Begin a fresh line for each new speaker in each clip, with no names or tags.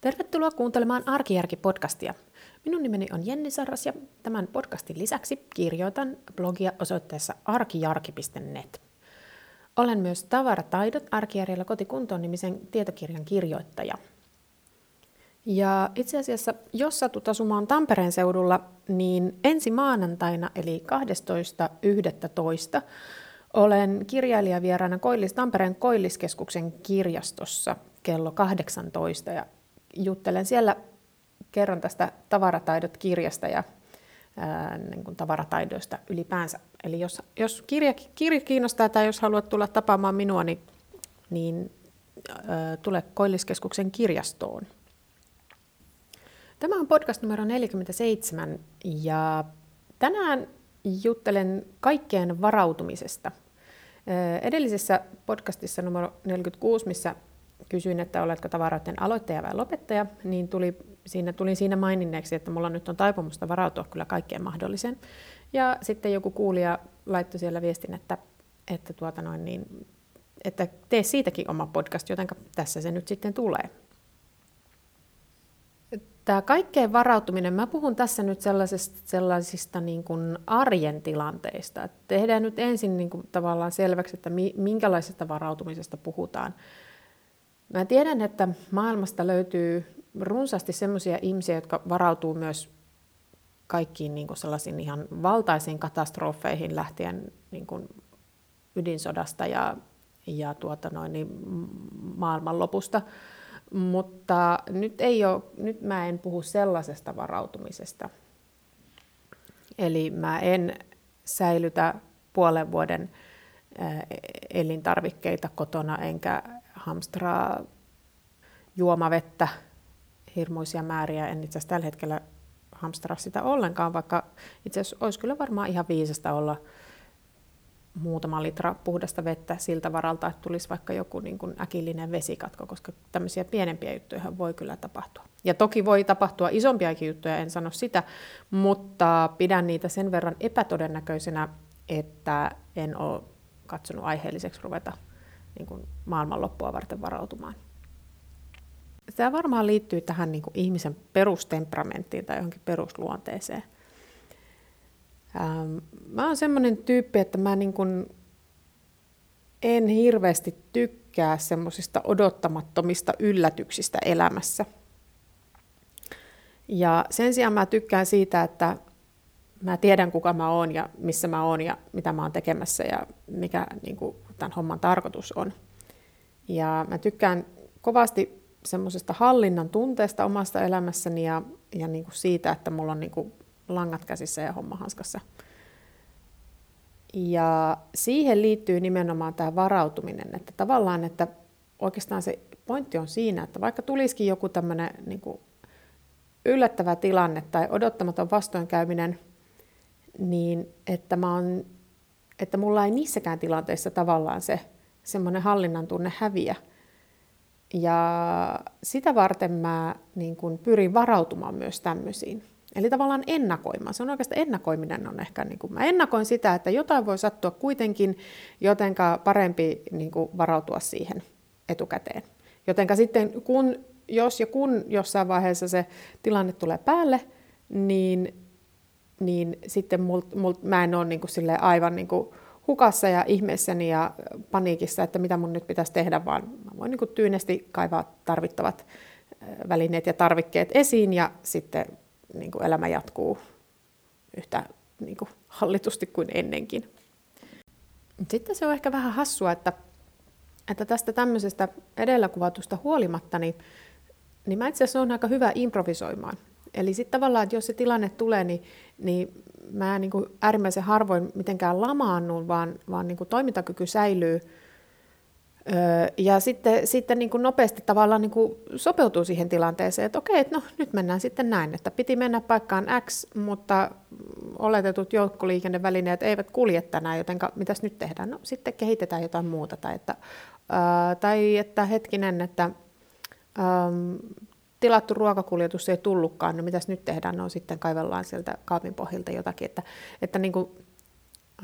Tervetuloa kuuntelemaan Arkijärki-podcastia. Minun nimeni on Jenni Sarras ja tämän podcastin lisäksi kirjoitan blogia osoitteessa arkijarki.net. Olen myös Tavarataidot arkijärjellä kotikuntoon nimisen tietokirjan kirjoittaja. Ja itse asiassa, jos satut asumaan Tampereen seudulla, niin ensi maanantaina eli 12.11. olen kirjailijavieraana Koillis, Tampereen Koilliskeskuksen kirjastossa kello 18 ja juttelen siellä, kerron tästä tavarataidot-kirjasta ja niin kuin tavarataidoista ylipäänsä. Eli jos, jos kirja, kirja kiinnostaa tai jos haluat tulla tapaamaan minua, niin, niin ää, tule Koilliskeskuksen kirjastoon. Tämä on podcast numero 47 ja tänään juttelen kaikkeen varautumisesta. Edellisessä podcastissa numero 46, missä kysyin, että oletko tavaroiden aloittaja vai lopettaja, niin tuli, siinä, tuli siinä maininneeksi, että mulla nyt on taipumusta varautua kyllä kaikkeen mahdolliseen. Ja sitten joku kuulija laittoi siellä viestin, että, että, tuota noin, niin, että tee siitäkin oma podcast, joten tässä se nyt sitten tulee. Tämä kaikkeen varautuminen, mä puhun tässä nyt sellaisista, sellaisista niin kuin arjen tilanteista. Tehdään nyt ensin niin kuin tavallaan selväksi, että minkälaisesta varautumisesta puhutaan. Mä tiedän, että maailmasta löytyy runsaasti sellaisia ihmisiä, jotka varautuu myös kaikkiin niin kuin sellaisiin ihan valtaisiin katastrofeihin lähtien niin kuin ydinsodasta ja, ja tuota noin, niin maailmanlopusta. Mutta nyt, ei ole, nyt mä en puhu sellaisesta varautumisesta. Eli mä en säilytä puolen vuoden elintarvikkeita kotona enkä hamstraa juomavettä hirmuisia määriä. En itse asiassa tällä hetkellä hamstraa sitä ollenkaan, vaikka itse asiassa olisi kyllä varmaan ihan viisasta olla muutama litra puhdasta vettä siltä varalta, että tulisi vaikka joku niin kuin äkillinen vesikatko, koska tämmöisiä pienempiä juttuja voi kyllä tapahtua. Ja toki voi tapahtua isompiakin juttuja, en sano sitä, mutta pidän niitä sen verran epätodennäköisenä, että en ole katsonut aiheelliseksi ruveta niin kuin maailmanloppua varten varautumaan. Tämä varmaan liittyy tähän niin kuin ihmisen perustemperamenttiin tai johonkin perusluonteeseen. Ähm, mä oon semmoinen tyyppi, että mä niin kuin en hirveästi tykkää semmoisista odottamattomista yllätyksistä elämässä. Ja sen sijaan mä tykkään siitä, että mä tiedän kuka mä oon ja missä mä oon ja mitä mä oon tekemässä ja mikä niin kuin, tämän homman tarkoitus on. Ja mä tykkään kovasti semmoisesta hallinnan tunteesta omasta elämässäni ja, ja niin kuin siitä, että mulla on niin kuin langat käsissä ja homma hanskassa. Ja siihen liittyy nimenomaan tämä varautuminen, että tavallaan, että oikeastaan se pointti on siinä, että vaikka tulisikin joku tämmöinen niin yllättävä tilanne tai odottamaton vastoinkäyminen, niin että, mä oon, että mulla ei niissäkään tilanteissa tavallaan se semmoinen hallinnan tunne häviä. Ja sitä varten mä niin kun pyrin varautumaan myös tämmöisiin. Eli tavallaan ennakoimaan. Se on oikeastaan ennakoiminen on ehkä, niin kuin, mä ennakoin sitä, että jotain voi sattua kuitenkin, jotenka parempi niin kuin, varautua siihen etukäteen. Jotenka sitten kun, jos ja kun jossain vaiheessa se tilanne tulee päälle, niin, niin sitten mult, mult, mä en ole niin kuin, aivan niin kuin, hukassa ja ihmeessäni ja paniikissa, että mitä mun nyt pitäisi tehdä, vaan mä voin niin kuin, tyynesti kaivaa tarvittavat välineet ja tarvikkeet esiin ja sitten niin kuin elämä jatkuu yhtä niin kuin hallitusti kuin ennenkin. Sitten se on ehkä vähän hassua, että, että tästä tämmöisestä edellä kuvatusta huolimatta, niin, niin mä itse asiassa on aika hyvä improvisoimaan. Eli sitten tavallaan, että jos se tilanne tulee, niin, niin mä niin äärimmäisen harvoin mitenkään lamaannut, vaan, vaan niin kuin toimintakyky säilyy ja sitten, sitten niin kuin nopeasti tavallaan niin kuin sopeutuu siihen tilanteeseen, että okei, että no nyt mennään sitten näin, että piti mennä paikkaan X, mutta oletetut joukkoliikennevälineet eivät kulje tänään, joten mitäs nyt tehdään? No sitten kehitetään jotain muuta. Tai että, ää, tai että hetkinen, että tilattu ruokakuljetus ei tullutkaan, no mitäs nyt tehdään? No sitten kaivellaan sieltä kaapin pohjilta jotakin. Että, että niin kuin,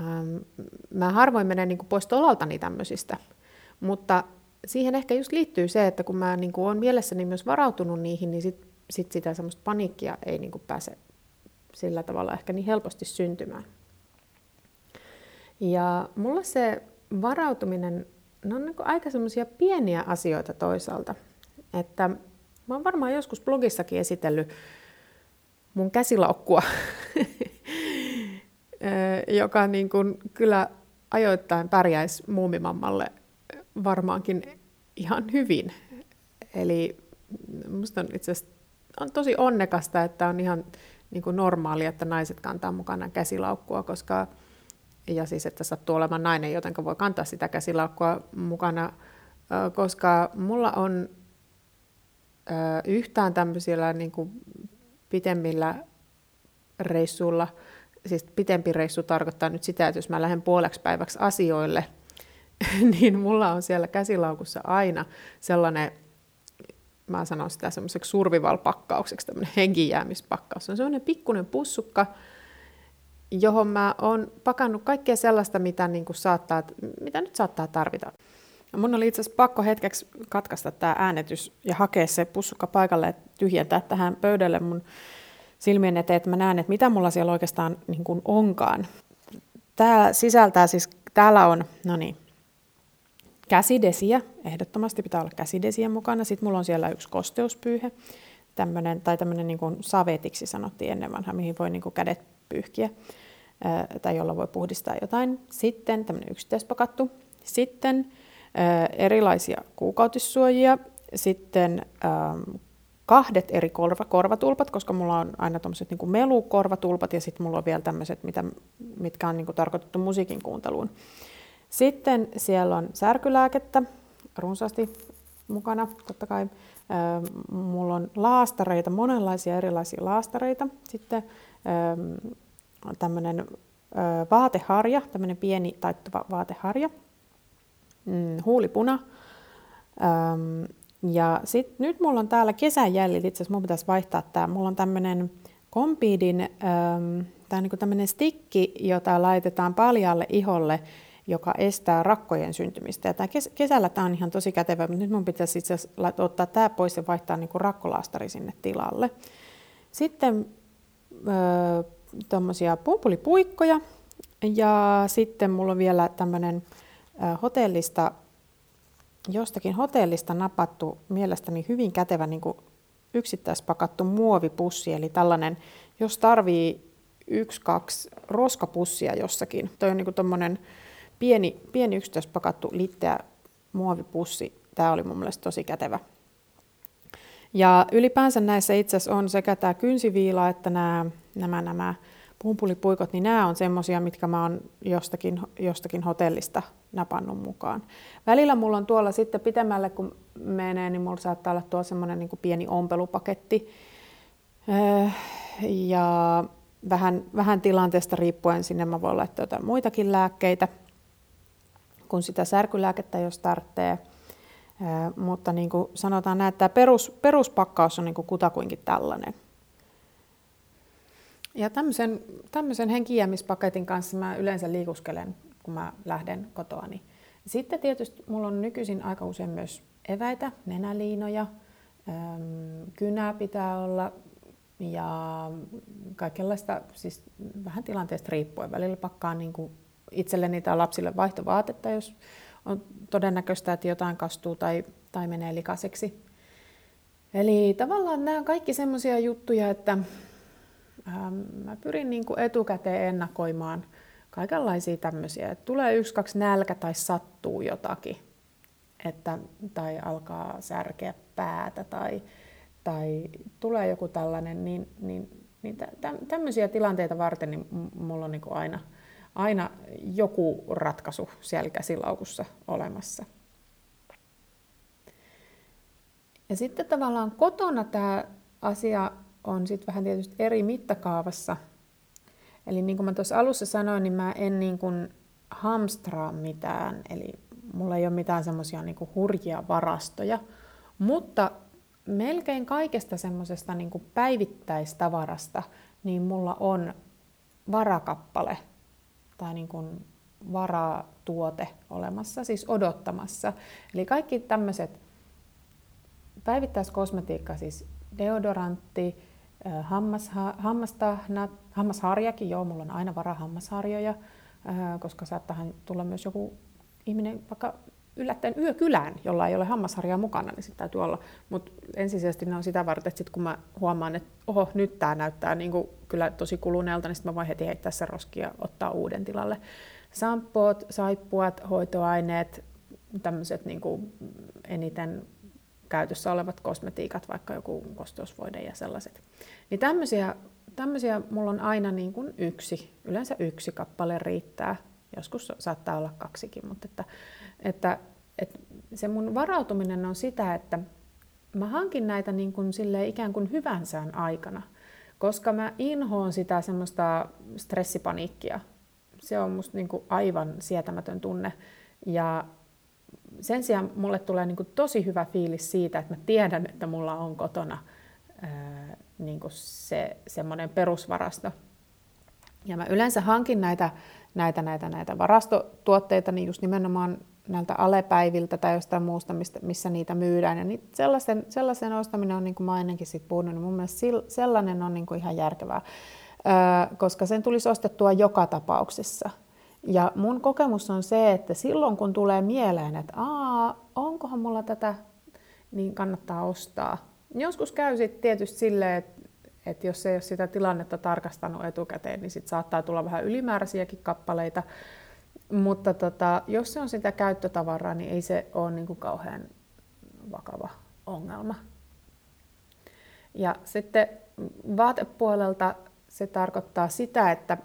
äm, mä harvoin menen niin kuin pois tolaltani tämmöisistä mutta siihen ehkä just liittyy se, että kun mä niin kuin olen mielessäni myös varautunut niihin, niin sit, sit sitä semmoista paniikkia ei niin kuin pääse sillä tavalla ehkä niin helposti syntymään. Ja mulla se varautuminen, ne on niin aika semmoisia pieniä asioita toisaalta. Että mä oon varmaan joskus blogissakin esitellyt mun käsilaukkua, joka niin kuin kyllä ajoittain pärjäisi muumimammalle varmaankin ihan hyvin. Eli musta on itse asiassa on tosi onnekasta, että on ihan niin kuin normaali, että naiset kantaa mukana käsilaukkua, koska ja siis, että sattuu olemaan nainen, joten voi kantaa sitä käsilaukkua mukana, koska mulla on yhtään tämmöisillä niin kuin pitemmillä reissuilla, siis pitempi reissu tarkoittaa nyt sitä, että jos mä lähden puoleksi päiväksi asioille, niin mulla on siellä käsilaukussa aina sellainen, mä sanon sitä semmoiseksi survival-pakkaukseksi, tämmöinen henkijäämispakkaus. Se on semmoinen pikkuinen pussukka, johon mä oon pakannut kaikkea sellaista, mitä, niin kuin saattaa, mitä nyt saattaa tarvita. Mun oli itse asiassa pakko hetkeksi katkaista tämä äänetys ja hakea se pussukka paikalle ja tyhjentää tähän pöydälle mun silmien eteen, että mä näen, että mitä mulla siellä oikeastaan niin kuin onkaan. Tää sisältää siis, täällä on, no niin, käsidesiä, ehdottomasti pitää olla käsidesiä mukana. Sitten mulla on siellä yksi kosteuspyyhe, tämmönen, tai tämmöinen niin savetiksi sanottiin ennen vanha, mihin voi niin kuin kädet pyyhkiä tai jolla voi puhdistaa jotain. Sitten tämmöinen yksittäispakattu. Sitten erilaisia kuukautissuojia. Sitten kahdet eri korva, korvatulpat, koska mulla on aina tuommoiset niin melukorvatulpat ja sitten mulla on vielä tämmöiset, mitä, mitkä on niin kuin tarkoitettu musiikin kuunteluun. Sitten siellä on särkylääkettä runsaasti mukana, totta kai. Mulla on laastareita, monenlaisia erilaisia laastareita. Sitten tämmöinen vaateharja, tämmöinen pieni taittuva vaateharja, mm, huulipuna. Ja sit nyt mulla on täällä kesän jäljit, itse asiassa mun pitäisi vaihtaa tämä. Mulla on tämmöinen Compidin, tämä on niin tämmöinen stikki, jota laitetaan paljalle iholle, joka estää rakkojen syntymistä. Ja tämä kes- kesällä tämä on ihan tosi kätevä, mutta nyt mun pitäisi itse asiassa ottaa tämä pois ja vaihtaa niin rakkolaastari sinne tilalle. Sitten öö, tuommoisia pumpulipuikkoja ja sitten mulla on vielä tämmöinen hotellista, jostakin hotellista napattu mielestäni hyvin kätevä niin yksittäispakattu muovipussi, eli tällainen, jos tarvii yksi, kaksi roskapussia jossakin. Toi on niin kuin pieni, pieni yksittäispakattu litteä muovipussi. Tämä oli mun mielestä tosi kätevä. Ja ylipäänsä näissä itse asiassa on sekä tämä kynsiviila että nämä, nämä, nämä pumpulipuikot, niin nämä on semmoisia, mitkä mä oon jostakin, jostakin hotellista napannut mukaan. Välillä mulla on tuolla sitten pitemmälle, kun menee, niin mulla saattaa olla tuolla semmoinen niin pieni ompelupaketti. Öö, ja vähän, vähän tilanteesta riippuen sinne mä voin laittaa jotain muitakin lääkkeitä, kun sitä särkylääkettä, jos tarvitsee. mutta niin kuin sanotaan näin, että tämä perus, peruspakkaus on niin kuin kutakuinkin tällainen. Ja tämmöisen, tämmöisen henkiämispaketin kanssa mä yleensä liikuskelen, kun mä lähden kotoani. Sitten tietysti mulla on nykyisin aika usein myös eväitä, nenäliinoja, kynää pitää olla ja kaikenlaista, siis vähän tilanteesta riippuen. Välillä pakkaan niin kuin itselleni tai lapsille vaihtovaatetta, jos on todennäköistä, että jotain kastuu tai, tai menee likaseksi. Eli tavallaan nämä on kaikki semmoisia juttuja, että mä pyrin niin kuin etukäteen ennakoimaan kaikenlaisia tämmöisiä, että tulee yksi, kaksi nälkä tai sattuu jotakin, että, tai alkaa särkeä päätä tai, tai tulee joku tällainen, niin, niin, niin tä, tämmöisiä tilanteita varten niin mulla on niin kuin aina, aina joku ratkaisu siellä käsilaukussa olemassa. Ja sitten tavallaan kotona tämä asia on sitten vähän tietysti eri mittakaavassa. Eli niin kuin mä tuossa alussa sanoin, niin mä en niin kuin hamstraa mitään, eli mulla ei ole mitään semmoisia niin hurjia varastoja, mutta melkein kaikesta semmoisesta niin päivittäistavarasta, niin mulla on varakappale tai niin kuin varatuote olemassa, siis odottamassa. Eli kaikki tämmöiset päivittäiskosmetiikka, siis deodorantti, hammasha, hammastahnat, hammasharjakin, joo, mulla on aina varaa hammasharjoja, koska saattaa tulla myös joku ihminen vaikka yllättäen yökylään, jolla ei ole hammasharjaa mukana, niin sitten täytyy olla. Mutta ensisijaisesti ne on sitä varten, että sit kun mä huomaan, että oho, nyt tämä näyttää niinku kyllä tosi kuluneelta, niin sitten mä voin heti heittää sen roskia ja ottaa uuden tilalle. Sampoot, saippuat, hoitoaineet, tämmöiset niinku eniten käytössä olevat kosmetiikat, vaikka joku kosteusvoide ja sellaiset. Niin tämmöisiä, tämmöisiä mulla on aina niin kuin yksi, yleensä yksi kappale riittää. Joskus saattaa olla kaksikin, mutta että, että, että se mun varautuminen on sitä, että mä hankin näitä niin kuin sille ikään kuin hyvän sään aikana, koska mä inhoon sitä semmoista stressipaniikkia. Se on musta niin kuin aivan sietämätön tunne. Ja sen sijaan mulle tulee niin kuin tosi hyvä fiilis siitä, että mä tiedän, että mulla on kotona ää, niin kuin se semmoinen perusvarasto. Ja mä yleensä hankin näitä, näitä, näitä, näitä varastotuotteita niin just nimenomaan näiltä alepäiviltä tai jostain muusta, mistä, missä niitä myydään. Ja niin sellaisen, sellaisen ostaminen on, niin kuin mä ennenkin sit puhunut, niin mun mielestä sellainen on niin kuin ihan järkevää, koska sen tulisi ostettua joka tapauksessa – ja mun kokemus on se, että silloin kun tulee mieleen, että Aa, onkohan mulla tätä, niin kannattaa ostaa. Joskus käy sitten tietysti silleen, että, että jos ei ole sitä tilannetta tarkastanut etukäteen, niin sit saattaa tulla vähän ylimääräisiäkin kappaleita. Mutta tota, jos se on sitä käyttötavaraa, niin ei se ole niin kuin kauhean vakava ongelma. Ja sitten vaatepuolelta se tarkoittaa sitä, että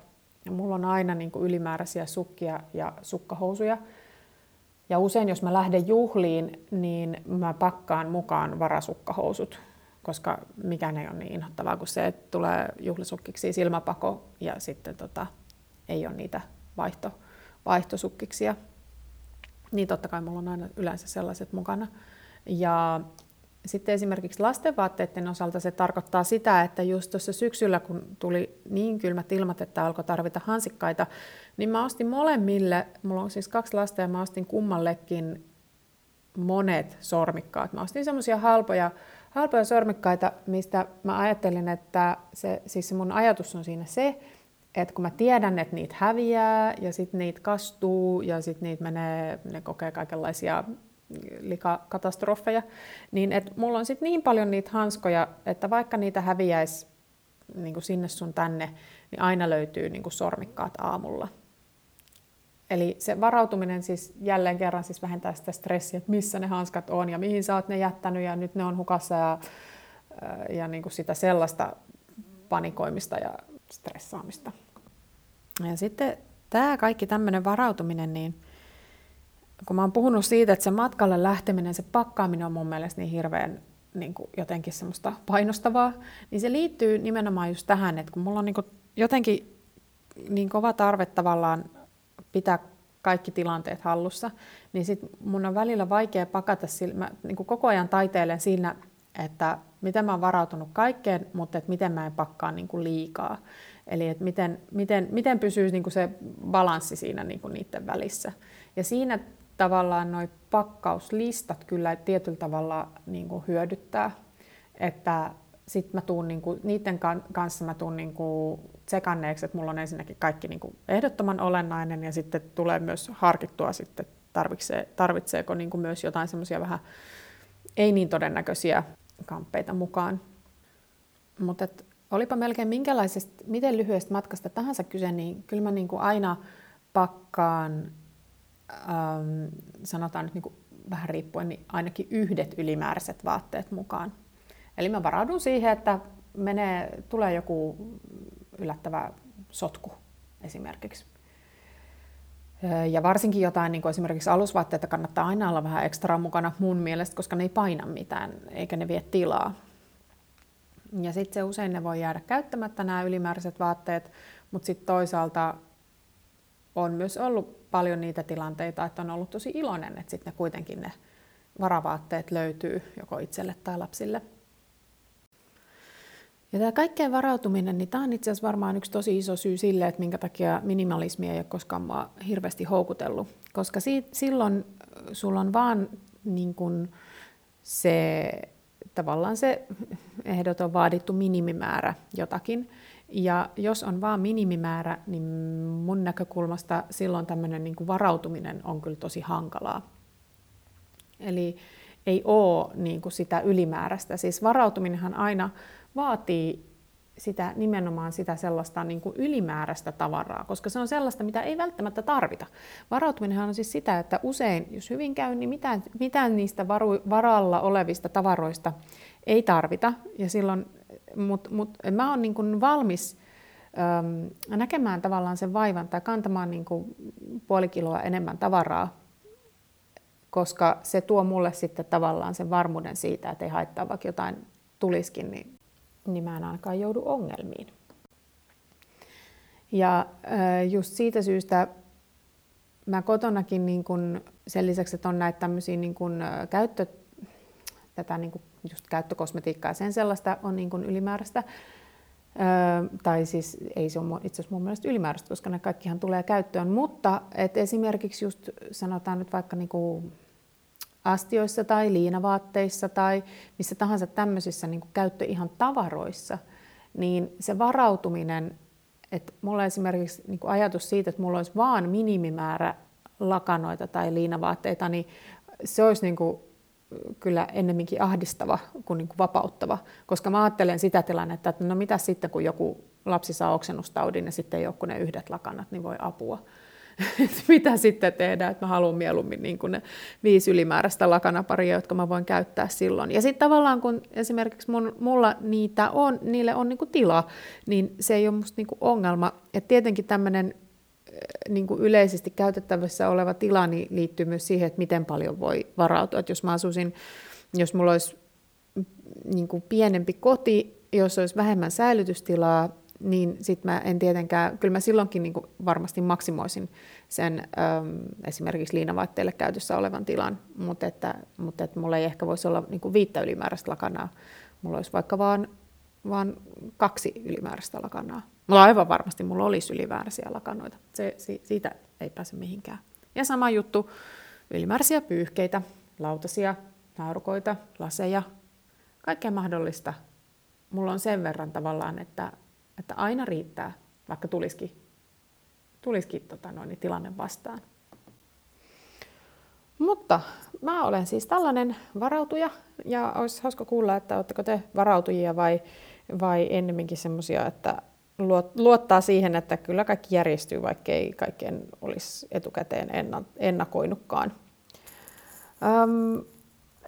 ja mulla on aina niin kuin ylimääräisiä sukkia ja sukkahousuja. Ja usein, jos mä lähden juhliin, niin mä pakkaan mukaan varasukkahousut, koska mikään ei ole niin inhottavaa kuin se, että tulee juhlisukkiksi silmäpako ja sitten tota, ei ole niitä vaihto, vaihtosukkiksia. Niin totta kai mulla on aina yleensä sellaiset mukana. Ja sitten esimerkiksi lastenvaatteiden osalta se tarkoittaa sitä, että just tuossa syksyllä, kun tuli niin kylmät ilmat, että alkoi tarvita hansikkaita, niin mä ostin molemmille, mulla on siis kaksi lasta ja mä ostin kummallekin monet sormikkaat. Mä ostin semmoisia halpoja, halpoja sormikkaita, mistä mä ajattelin, että se, siis se mun ajatus on siinä se, että kun mä tiedän, että niitä häviää ja sitten niitä kastuu ja sitten niitä menee, ne kokee kaikenlaisia likakatastrofeja, niin et mulla on sitten niin paljon niitä hanskoja, että vaikka niitä häviäisi niin kuin sinne sun tänne, niin aina löytyy niin kuin sormikkaat aamulla. Eli se varautuminen siis jälleen kerran siis vähentää sitä stressiä, että missä ne hanskat on ja mihin sä oot ne jättänyt ja nyt ne on hukassa ja, ja niin kuin sitä sellaista panikoimista ja stressaamista. Ja sitten tämä kaikki tämmöinen varautuminen, niin kun mä oon puhunut siitä, että se matkalle lähteminen, se pakkaaminen on mun mielestä niin hirveän niin kuin jotenkin semmoista painostavaa, niin se liittyy nimenomaan just tähän, että kun mulla on niin kuin jotenkin niin kova tarve tavallaan pitää kaikki tilanteet hallussa, niin sit mun on välillä vaikea pakata, sillä mä niin kuin koko ajan taiteilen siinä, että miten mä oon varautunut kaikkeen, mutta että miten mä en pakkaa niin kuin liikaa. Eli että miten, miten, miten pysyy niin kuin se balanssi siinä niin kuin niiden välissä. Ja siinä tavallaan noi pakkauslistat kyllä tietyllä tavalla niin kuin hyödyttää, että sitten mä tuun niinku, niiden kanssa mä tuun niinku tsekanneeksi, että mulla on ensinnäkin kaikki niinku ehdottoman olennainen ja sitten tulee myös harkittua sitten, tarvitsee, tarvitseeko niinku myös jotain semmoisia vähän ei niin todennäköisiä kamppeita mukaan. Mutta olipa melkein minkälaisesta, miten lyhyestä matkasta tahansa kyse, niin kyllä mä niinku aina pakkaan ähm, sanotaan nyt niin kuin vähän riippuen, niin ainakin yhdet ylimääräiset vaatteet mukaan. Eli mä varaudun siihen, että menee, tulee joku yllättävä sotku esimerkiksi. Ja varsinkin jotain niin kuin esimerkiksi alusvaatteita kannattaa aina olla vähän ekstra mukana mun mielestä, koska ne ei paina mitään eikä ne vie tilaa. Ja sitten se usein ne voi jäädä käyttämättä nämä ylimääräiset vaatteet, mutta sitten toisaalta on myös ollut paljon niitä tilanteita, että on ollut tosi iloinen, että sitten kuitenkin ne varavaatteet löytyy joko itselle tai lapsille. Ja tämä kaikkeen varautuminen, niin tämä on itse asiassa varmaan yksi tosi iso syy sille, että minkä takia minimalismi ei ole koskaan mua hirveästi houkutellut. Koska siitä, silloin sulla on vaan niin kun se tavallaan se ehdoton vaadittu minimimäärä jotakin. Ja jos on vaan minimimäärä, niin mun näkökulmasta silloin tämmöinen niin varautuminen on kyllä tosi hankalaa. Eli ei ole niin kuin sitä ylimääräistä. Siis varautuminenhan aina vaatii sitä, nimenomaan sitä sellaista niin kuin ylimääräistä tavaraa, koska se on sellaista, mitä ei välttämättä tarvita. Varautuminenhan on siis sitä, että usein, jos hyvin käy, niin mitään, mitään niistä varu, varalla olevista tavaroista ei tarvita. Ja silloin, mut, mut, mä oon niin valmis äm, näkemään tavallaan sen vaivan tai kantamaan niin puoli kiloa enemmän tavaraa, koska se tuo mulle sitten tavallaan sen varmuuden siitä, että ei haittaa vaikka jotain tuliskin, niin niin mä en ainakaan joudu ongelmiin. Ja just siitä syystä mä kotonakin niin kun, sen lisäksi, että on näitä tämmöisiä niin kun, käyttö, tätä niin kun, just käyttökosmetiikkaa ja sen sellaista on niin kun ylimääräistä, Öö, tai siis ei se ole itse asiassa mun mielestä ylimääräistä, koska ne kaikkihan tulee käyttöön, mutta et esimerkiksi just sanotaan nyt vaikka niinku astioissa tai liinavaatteissa tai missä tahansa tämmöisissä niin kuin käyttö ihan tavaroissa, niin se varautuminen, että mulla on esimerkiksi niin kuin ajatus siitä, että mulla olisi vaan minimimäärä lakanoita tai liinavaatteita, niin se olisi niin kuin kyllä ennemminkin ahdistava kuin, niin kuin vapauttava, koska mä ajattelen sitä tilannetta, että no mitä sitten, kun joku lapsi saa oksennustaudin ja sitten ei ole kuin ne yhdet lakanat, niin voi apua mitä sitten tehdään, että mä haluan mieluummin niin kuin ne viisi ylimääräistä lakanaparia, jotka mä voin käyttää silloin. Ja sitten tavallaan kun esimerkiksi mun, mulla niitä on, niille on niin kuin tila, niin se ei ole musta niin kuin ongelma. Et tietenkin tämmöinen niin kuin yleisesti käytettävissä oleva tila niin liittyy myös siihen, että miten paljon voi varautua. Et jos mä asuisin, jos mulla olisi niin kuin pienempi koti, jos olisi vähemmän säilytystilaa, niin sitten mä en tietenkään, kyllä mä silloinkin niin varmasti maksimoisin sen äm, esimerkiksi liinavaatteille käytössä olevan tilan, mutta että, mutta että mulla ei ehkä voisi olla niin viittä ylimääräistä lakanaa. Mulla olisi vaikka vaan, vaan kaksi ylimääräistä lakanaa. Mulla aivan varmasti mulla olisi ylimääräisiä lakanoita. Se, siitä ei pääse mihinkään. Ja sama juttu, ylimääräisiä pyyhkeitä, lautasia, naurukoita, laseja, kaikkea mahdollista. Mulla on sen verran tavallaan, että että aina riittää, vaikka tulisikin, tulisikin tota noin, tilanne vastaan. Mutta mä olen siis tällainen varautuja ja olisi hauska kuulla, että oletteko te varautujia vai, vai ennemminkin semmoisia, että luottaa siihen, että kyllä kaikki järjestyy, vaikka ei kaikkeen olisi etukäteen ennakoinutkaan. Öm,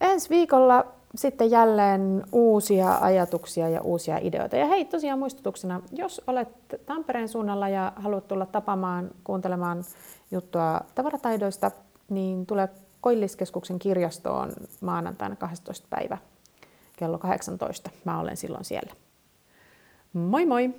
ensi viikolla sitten jälleen uusia ajatuksia ja uusia ideoita. Ja hei, tosiaan muistutuksena, jos olet Tampereen suunnalla ja haluat tulla tapamaan, kuuntelemaan juttua tavarataidoista, niin tule Koilliskeskuksen kirjastoon maanantaina 12. päivä kello 18. Mä olen silloin siellä. Moi moi!